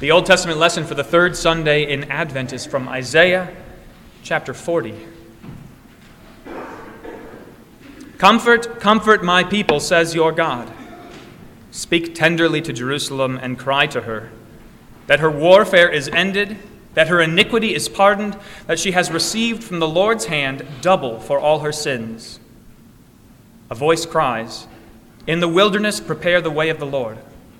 The Old Testament lesson for the third Sunday in Advent is from Isaiah chapter 40. Comfort, comfort my people, says your God. Speak tenderly to Jerusalem and cry to her that her warfare is ended, that her iniquity is pardoned, that she has received from the Lord's hand double for all her sins. A voice cries, In the wilderness, prepare the way of the Lord.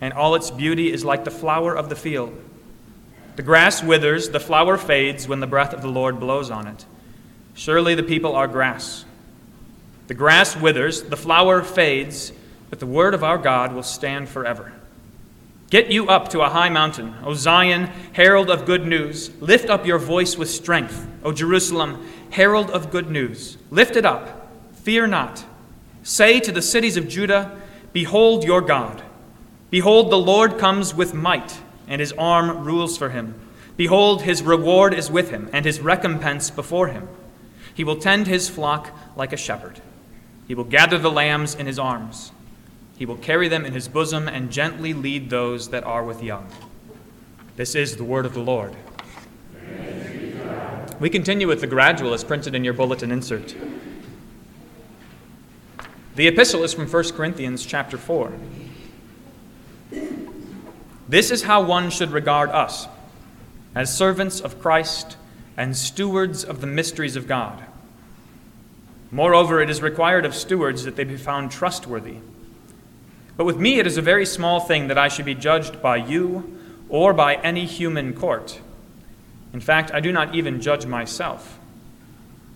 and all its beauty is like the flower of the field. The grass withers, the flower fades when the breath of the Lord blows on it. Surely the people are grass. The grass withers, the flower fades, but the word of our God will stand forever. Get you up to a high mountain, O Zion, herald of good news. Lift up your voice with strength, O Jerusalem, herald of good news. Lift it up, fear not. Say to the cities of Judah, Behold your God. Behold, the Lord comes with might, and his arm rules for him. Behold, his reward is with him, and his recompense before him. He will tend his flock like a shepherd. He will gather the lambs in his arms he will carry them in his bosom and gently lead those that are with young. This is the word of the Lord. We continue with the gradual as printed in your bulletin insert. The epistle is from 1 Corinthians chapter 4. This is how one should regard us as servants of Christ and stewards of the mysteries of God. Moreover, it is required of stewards that they be found trustworthy. But with me, it is a very small thing that I should be judged by you or by any human court. In fact, I do not even judge myself.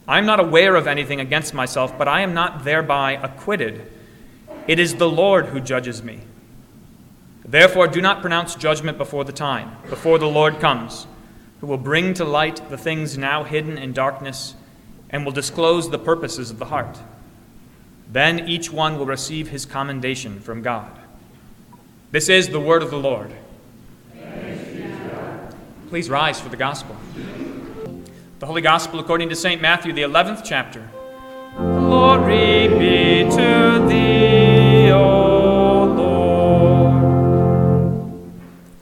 I am not aware of anything against myself, but I am not thereby acquitted. It is the Lord who judges me. Therefore, do not pronounce judgment before the time, before the Lord comes, who will bring to light the things now hidden in darkness and will disclose the purposes of the heart. Then each one will receive his commendation from God. This is the word of the Lord. Please rise for the gospel. The Holy Gospel according to St. Matthew, the 11th chapter. Glory be to thee, O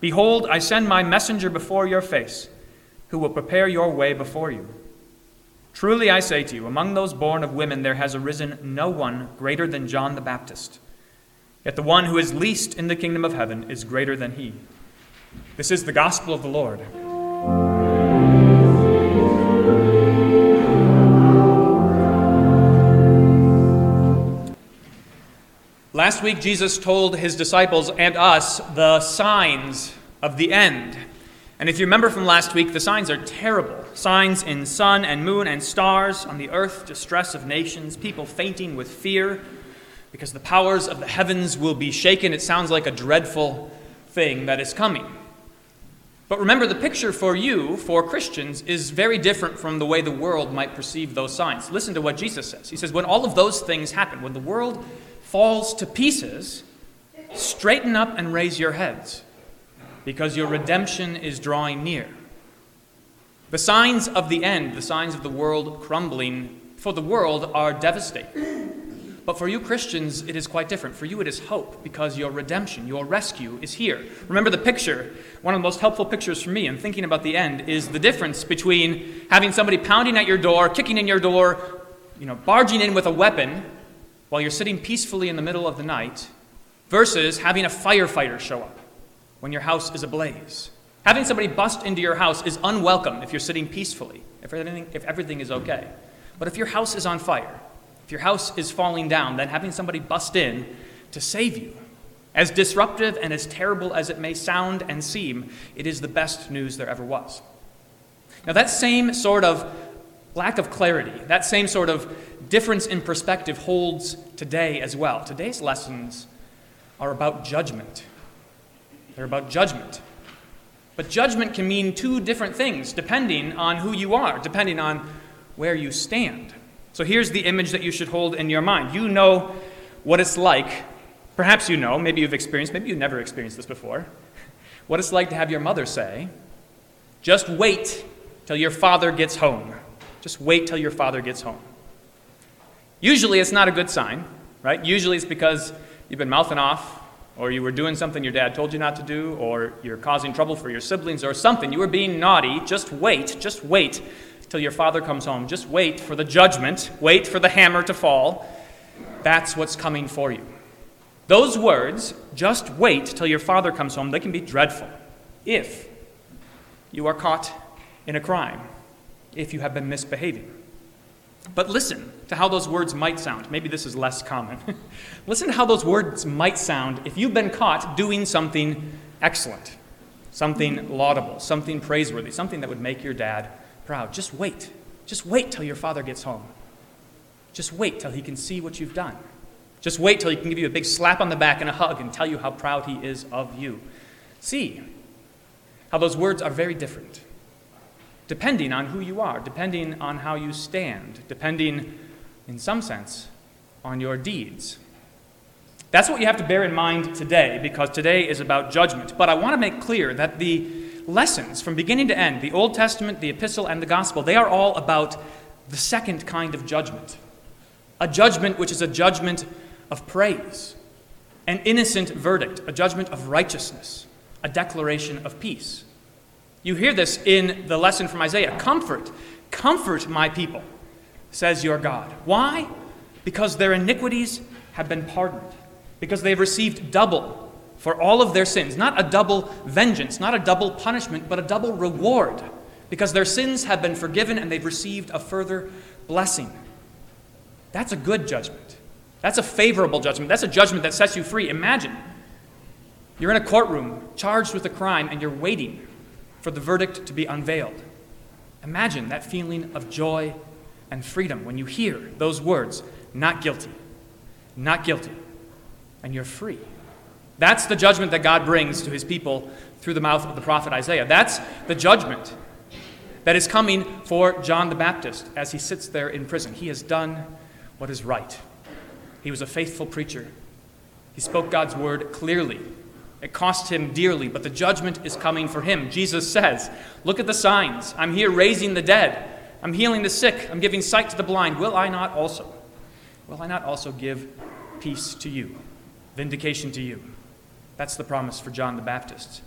Behold, I send my messenger before your face, who will prepare your way before you. Truly I say to you, among those born of women there has arisen no one greater than John the Baptist. Yet the one who is least in the kingdom of heaven is greater than he. This is the gospel of the Lord. Last week, Jesus told his disciples and us the signs of the end. And if you remember from last week, the signs are terrible. Signs in sun and moon and stars, on the earth, distress of nations, people fainting with fear because the powers of the heavens will be shaken. It sounds like a dreadful thing that is coming. But remember, the picture for you, for Christians, is very different from the way the world might perceive those signs. Listen to what Jesus says. He says, When all of those things happen, when the world falls to pieces, straighten up and raise your heads, because your redemption is drawing near. The signs of the end, the signs of the world crumbling for the world are devastating. But for you Christians, it is quite different. For you, it is hope because your redemption, your rescue is here. Remember the picture. One of the most helpful pictures for me in thinking about the end is the difference between having somebody pounding at your door, kicking in your door, you know, barging in with a weapon while you're sitting peacefully in the middle of the night, versus having a firefighter show up when your house is ablaze. Having somebody bust into your house is unwelcome if you're sitting peacefully, if everything, if everything is okay. But if your house is on fire, if your house is falling down, then having somebody bust in to save you, as disruptive and as terrible as it may sound and seem, it is the best news there ever was. Now, that same sort of lack of clarity, that same sort of difference in perspective holds today as well. Today's lessons are about judgment. They're about judgment. But judgment can mean two different things depending on who you are, depending on where you stand. So here's the image that you should hold in your mind. You know what it's like. Perhaps you know, maybe you've experienced, maybe you've never experienced this before. What it's like to have your mother say, just wait till your father gets home. Just wait till your father gets home. Usually it's not a good sign, right? Usually it's because you've been mouthing off or you were doing something your dad told you not to do, or you're causing trouble for your siblings, or something. You were being naughty. Just wait, just wait till your father comes home. Just wait for the judgment, wait for the hammer to fall. That's what's coming for you. Those words, just wait till your father comes home, they can be dreadful if you are caught in a crime, if you have been misbehaving. But listen to how those words might sound. Maybe this is less common. listen to how those words might sound if you've been caught doing something excellent, something laudable, something praiseworthy, something that would make your dad proud. Just wait. Just wait till your father gets home. Just wait till he can see what you've done. Just wait till he can give you a big slap on the back and a hug and tell you how proud he is of you. See how those words are very different depending on who you are, depending on how you stand, depending, in some sense, on your deeds. That's what you have to bear in mind today, because today is about judgment. But I want to make clear that the lessons from beginning to end, the Old Testament, the Epistle, and the Gospel, they are all about the second kind of judgment. A judgment which is a judgment of praise, an innocent verdict, a judgment of righteousness, a declaration of peace. You hear this in the lesson from Isaiah Comfort, comfort my people, says your God. Why? Because their iniquities have been pardoned, because they've received double for all of their sins. Not a double vengeance, not a double punishment, but a double reward, because their sins have been forgiven and they've received a further blessing. That's a good judgment. That's a favorable judgment. That's a judgment that sets you free. Imagine you're in a courtroom charged with a crime and you're waiting for the verdict to be unveiled. Imagine that feeling of joy and freedom when you hear those words not guilty, not guilty, and you're free. That's the judgment that God brings to his people through the mouth of the prophet Isaiah. That's the judgment that is coming for John the Baptist as he sits there in prison. He has done what is right. He was a faithful preacher. He spoke God's word clearly it cost him dearly, but the judgment is coming for him. Jesus says, Look at the signs. I'm here raising the dead. I'm healing the sick. I'm giving sight to the blind. Will I not also? Will I not also give peace to you, vindication to you? That's the promise for John the Baptist.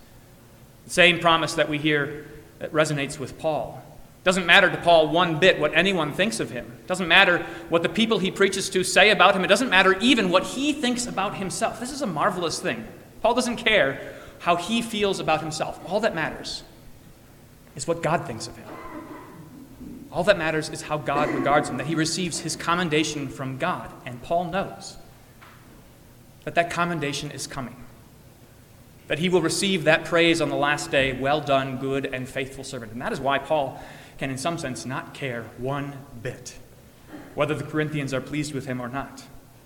The same promise that we hear that resonates with Paul. It doesn't matter to Paul one bit what anyone thinks of him. It doesn't matter what the people he preaches to say about him. It doesn't matter even what he thinks about himself. This is a marvelous thing. Paul doesn't care how he feels about himself. All that matters is what God thinks of him. All that matters is how God regards him, that he receives his commendation from God. And Paul knows that that commendation is coming, that he will receive that praise on the last day well done, good and faithful servant. And that is why Paul can, in some sense, not care one bit whether the Corinthians are pleased with him or not,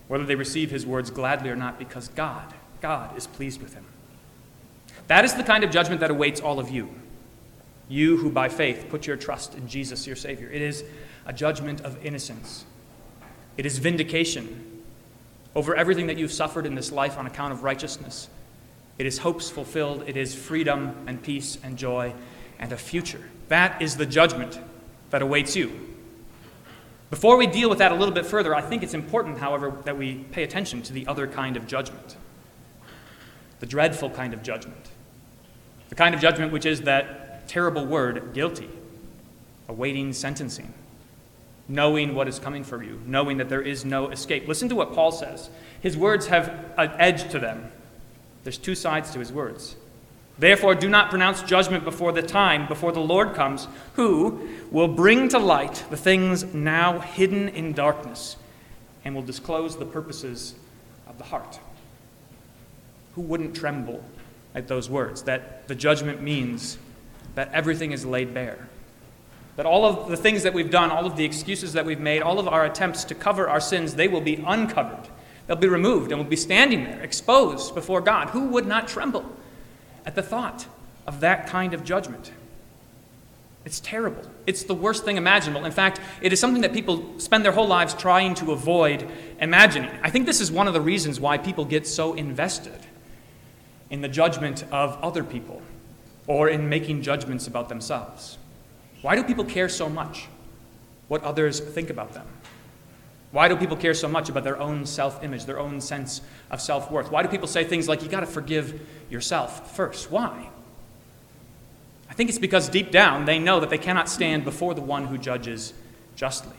whether they receive his words gladly or not, because God God is pleased with him. That is the kind of judgment that awaits all of you. You who by faith put your trust in Jesus, your Savior. It is a judgment of innocence, it is vindication over everything that you've suffered in this life on account of righteousness. It is hopes fulfilled, it is freedom and peace and joy and a future. That is the judgment that awaits you. Before we deal with that a little bit further, I think it's important, however, that we pay attention to the other kind of judgment the dreadful kind of judgment. The kind of judgment which is that terrible word, guilty, awaiting sentencing, knowing what is coming for you, knowing that there is no escape. Listen to what Paul says. His words have an edge to them. There's two sides to his words. Therefore, do not pronounce judgment before the time, before the Lord comes, who will bring to light the things now hidden in darkness and will disclose the purposes of the heart. Who wouldn't tremble at those words? That the judgment means that everything is laid bare. That all of the things that we've done, all of the excuses that we've made, all of our attempts to cover our sins, they will be uncovered. They'll be removed and we'll be standing there, exposed before God. Who would not tremble? at the thought of that kind of judgment. It's terrible. It's the worst thing imaginable. In fact, it is something that people spend their whole lives trying to avoid imagining. I think this is one of the reasons why people get so invested in the judgment of other people or in making judgments about themselves. Why do people care so much what others think about them? Why do people care so much about their own self image, their own sense of self worth? Why do people say things like, you got to forgive yourself first? Why? I think it's because deep down they know that they cannot stand before the one who judges justly.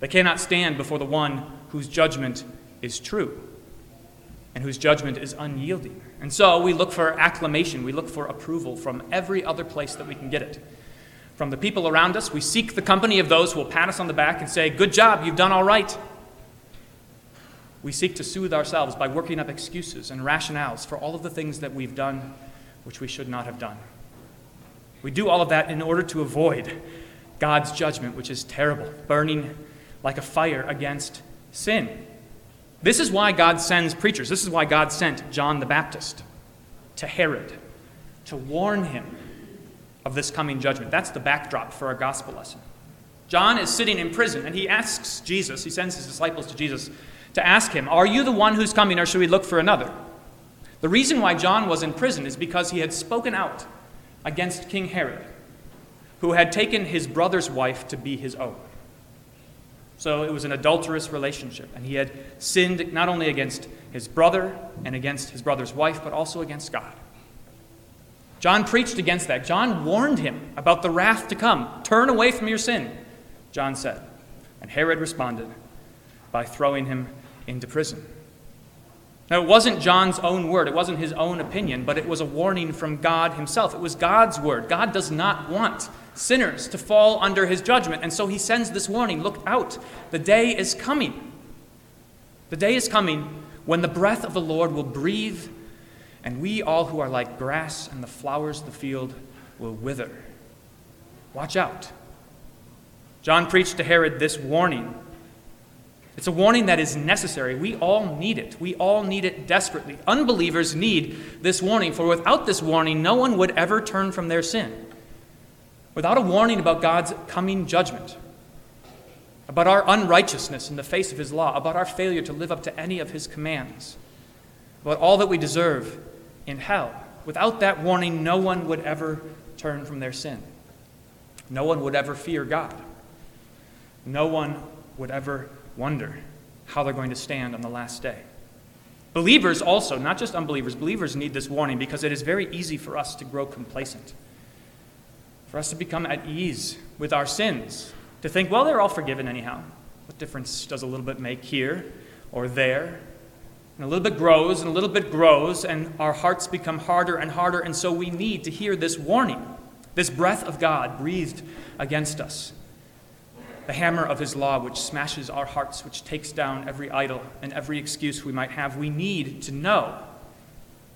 They cannot stand before the one whose judgment is true and whose judgment is unyielding. And so we look for acclamation, we look for approval from every other place that we can get it from the people around us. We seek the company of those who will pat us on the back and say, Good job, you've done all right. We seek to soothe ourselves by working up excuses and rationales for all of the things that we've done which we should not have done. We do all of that in order to avoid God's judgment, which is terrible, burning like a fire against sin. This is why God sends preachers. This is why God sent John the Baptist to Herod to warn him of this coming judgment. That's the backdrop for our gospel lesson. John is sitting in prison and he asks Jesus, he sends his disciples to Jesus to ask him, Are you the one who's coming or should we look for another? The reason why John was in prison is because he had spoken out against King Herod, who had taken his brother's wife to be his own. So it was an adulterous relationship, and he had sinned not only against his brother and against his brother's wife, but also against God. John preached against that. John warned him about the wrath to come. Turn away from your sin, John said. And Herod responded by throwing him into prison. Now, it wasn't John's own word, it wasn't his own opinion, but it was a warning from God himself. It was God's word. God does not want sinners to fall under his judgment, and so he sends this warning Look out, the day is coming. The day is coming when the breath of the Lord will breathe and we all who are like grass and the flowers of the field will wither. Watch out. John preached to Herod this warning. It's a warning that is necessary. We all need it. We all need it desperately. Unbelievers need this warning, for without this warning, no one would ever turn from their sin. Without a warning about God's coming judgment, about our unrighteousness in the face of His law, about our failure to live up to any of His commands, about all that we deserve in hell. Without that warning, no one would ever turn from their sin. No one would ever fear God. No one would ever wonder how they're going to stand on the last day. Believers also, not just unbelievers, believers need this warning because it is very easy for us to grow complacent, for us to become at ease with our sins, to think, well, they're all forgiven anyhow. What difference does a little bit make here or there? And a little bit grows and a little bit grows, and our hearts become harder and harder. And so we need to hear this warning, this breath of God breathed against us. The hammer of his law, which smashes our hearts, which takes down every idol and every excuse we might have. We need to know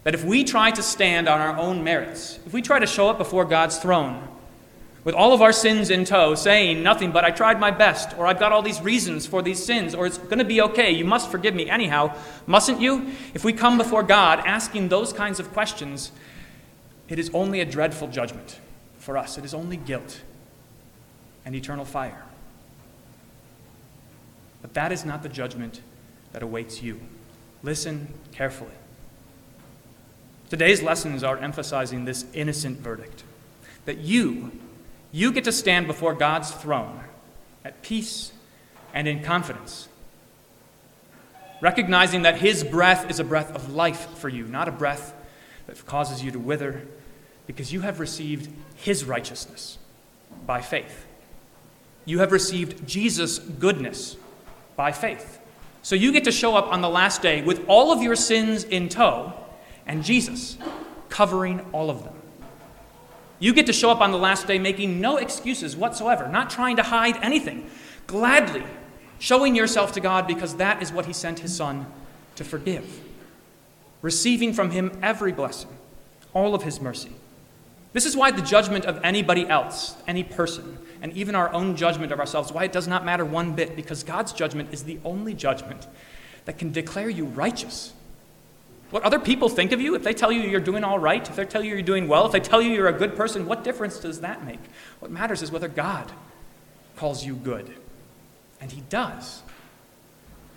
that if we try to stand on our own merits, if we try to show up before God's throne with all of our sins in tow, saying nothing but I tried my best, or I've got all these reasons for these sins, or it's going to be okay, you must forgive me anyhow, mustn't you? If we come before God asking those kinds of questions, it is only a dreadful judgment for us. It is only guilt and eternal fire. But that is not the judgment that awaits you. Listen carefully. Today's lessons are emphasizing this innocent verdict that you, you get to stand before God's throne at peace and in confidence, recognizing that His breath is a breath of life for you, not a breath that causes you to wither, because you have received His righteousness by faith. You have received Jesus' goodness by faith. So you get to show up on the last day with all of your sins in tow and Jesus covering all of them. You get to show up on the last day making no excuses whatsoever, not trying to hide anything, gladly showing yourself to God because that is what He sent His Son to forgive, receiving from Him every blessing, all of His mercy. This is why the judgment of anybody else, any person, and even our own judgment of ourselves, why it does not matter one bit, because God's judgment is the only judgment that can declare you righteous. What other people think of you, if they tell you you're doing all right, if they tell you you're doing well, if they tell you you're a good person, what difference does that make? What matters is whether God calls you good. And He does.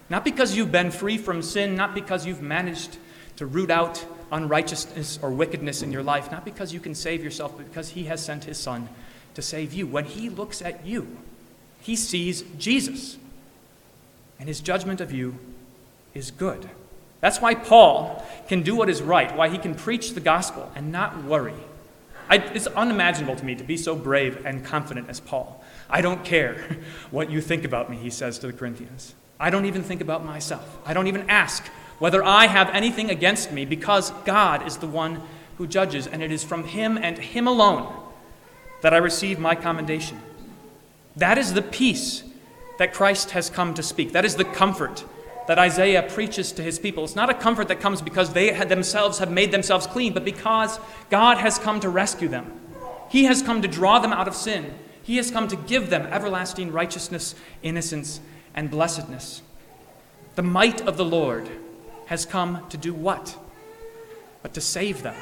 Not because you've been free from sin, not because you've managed to root out unrighteousness or wickedness in your life, not because you can save yourself, but because He has sent His Son to save you. When He looks at you, He sees Jesus. And His judgment of you is good. That's why Paul can do what is right, why he can preach the gospel and not worry. I, it's unimaginable to me to be so brave and confident as Paul. I don't care what you think about me, he says to the Corinthians. I don't even think about myself. I don't even ask whether I have anything against me because God is the one who judges, and it is from Him and Him alone that I receive my commendation. That is the peace that Christ has come to speak. That is the comfort that Isaiah preaches to his people. It's not a comfort that comes because they themselves have made themselves clean, but because God has come to rescue them. He has come to draw them out of sin. He has come to give them everlasting righteousness, innocence, and blessedness. The might of the Lord has come to do what? But to save them.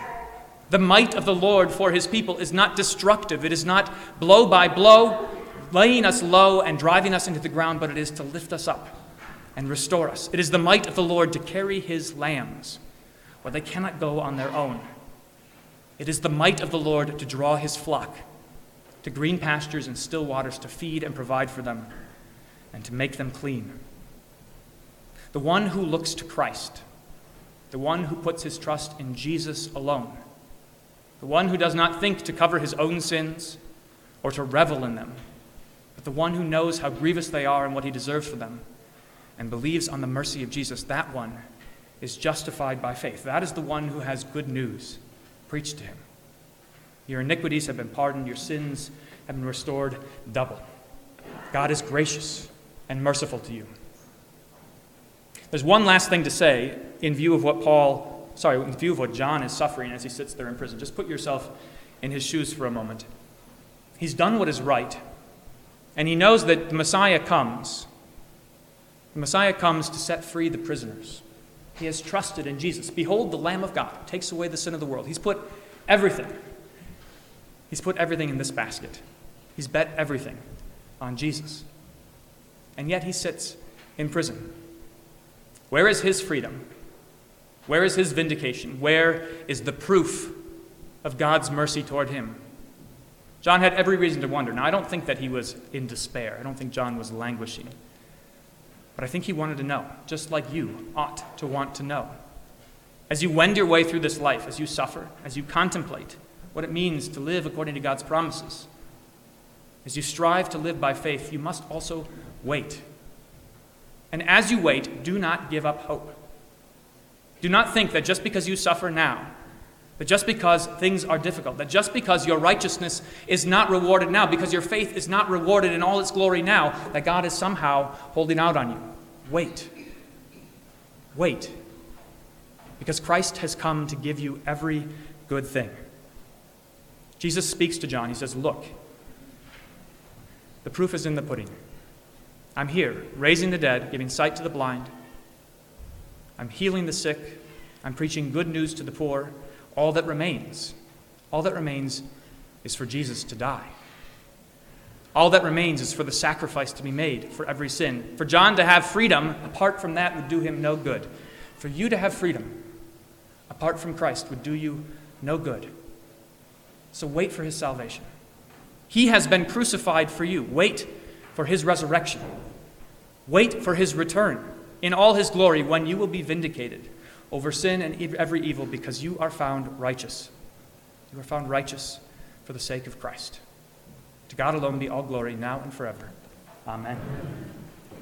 The might of the Lord for his people is not destructive, it is not blow by blow, laying us low and driving us into the ground, but it is to lift us up and restore us. It is the might of the Lord to carry his lambs where they cannot go on their own. It is the might of the Lord to draw his flock to green pastures and still waters to feed and provide for them and to make them clean. The one who looks to Christ, the one who puts his trust in Jesus alone, the one who does not think to cover his own sins or to revel in them, but the one who knows how grievous they are and what he deserves for them and believes on the mercy of Jesus, that one is justified by faith. That is the one who has good news preached to him. Your iniquities have been pardoned, your sins have been restored double. God is gracious and merciful to you. There's one last thing to say in view of what Paul, sorry, in view of what John is suffering as he sits there in prison. Just put yourself in his shoes for a moment. He's done what is right, and he knows that the Messiah comes the Messiah comes to set free the prisoners. He has trusted in Jesus. Behold, the Lamb of God takes away the sin of the world. He's put everything. He's put everything in this basket. He's bet everything on Jesus. And yet he sits in prison. Where is his freedom? Where is his vindication? Where is the proof of God's mercy toward him? John had every reason to wonder. Now, I don't think that he was in despair. I don't think John was languishing. But I think he wanted to know, just like you ought to want to know. As you wend your way through this life, as you suffer, as you contemplate what it means to live according to God's promises, as you strive to live by faith, you must also wait. And as you wait, do not give up hope. Do not think that just because you suffer now, that just because things are difficult, that just because your righteousness is not rewarded now, because your faith is not rewarded in all its glory now, that God is somehow holding out on you. Wait. Wait. Because Christ has come to give you every good thing. Jesus speaks to John. He says, Look, the proof is in the pudding. I'm here, raising the dead, giving sight to the blind. I'm healing the sick. I'm preaching good news to the poor. All that remains, all that remains is for Jesus to die. All that remains is for the sacrifice to be made for every sin. For John to have freedom, apart from that, would do him no good. For you to have freedom, apart from Christ, would do you no good. So wait for his salvation. He has been crucified for you. Wait for his resurrection. Wait for his return in all his glory when you will be vindicated over sin and every evil because you are found righteous. You are found righteous for the sake of Christ. To God alone be all glory now and forever. Amen.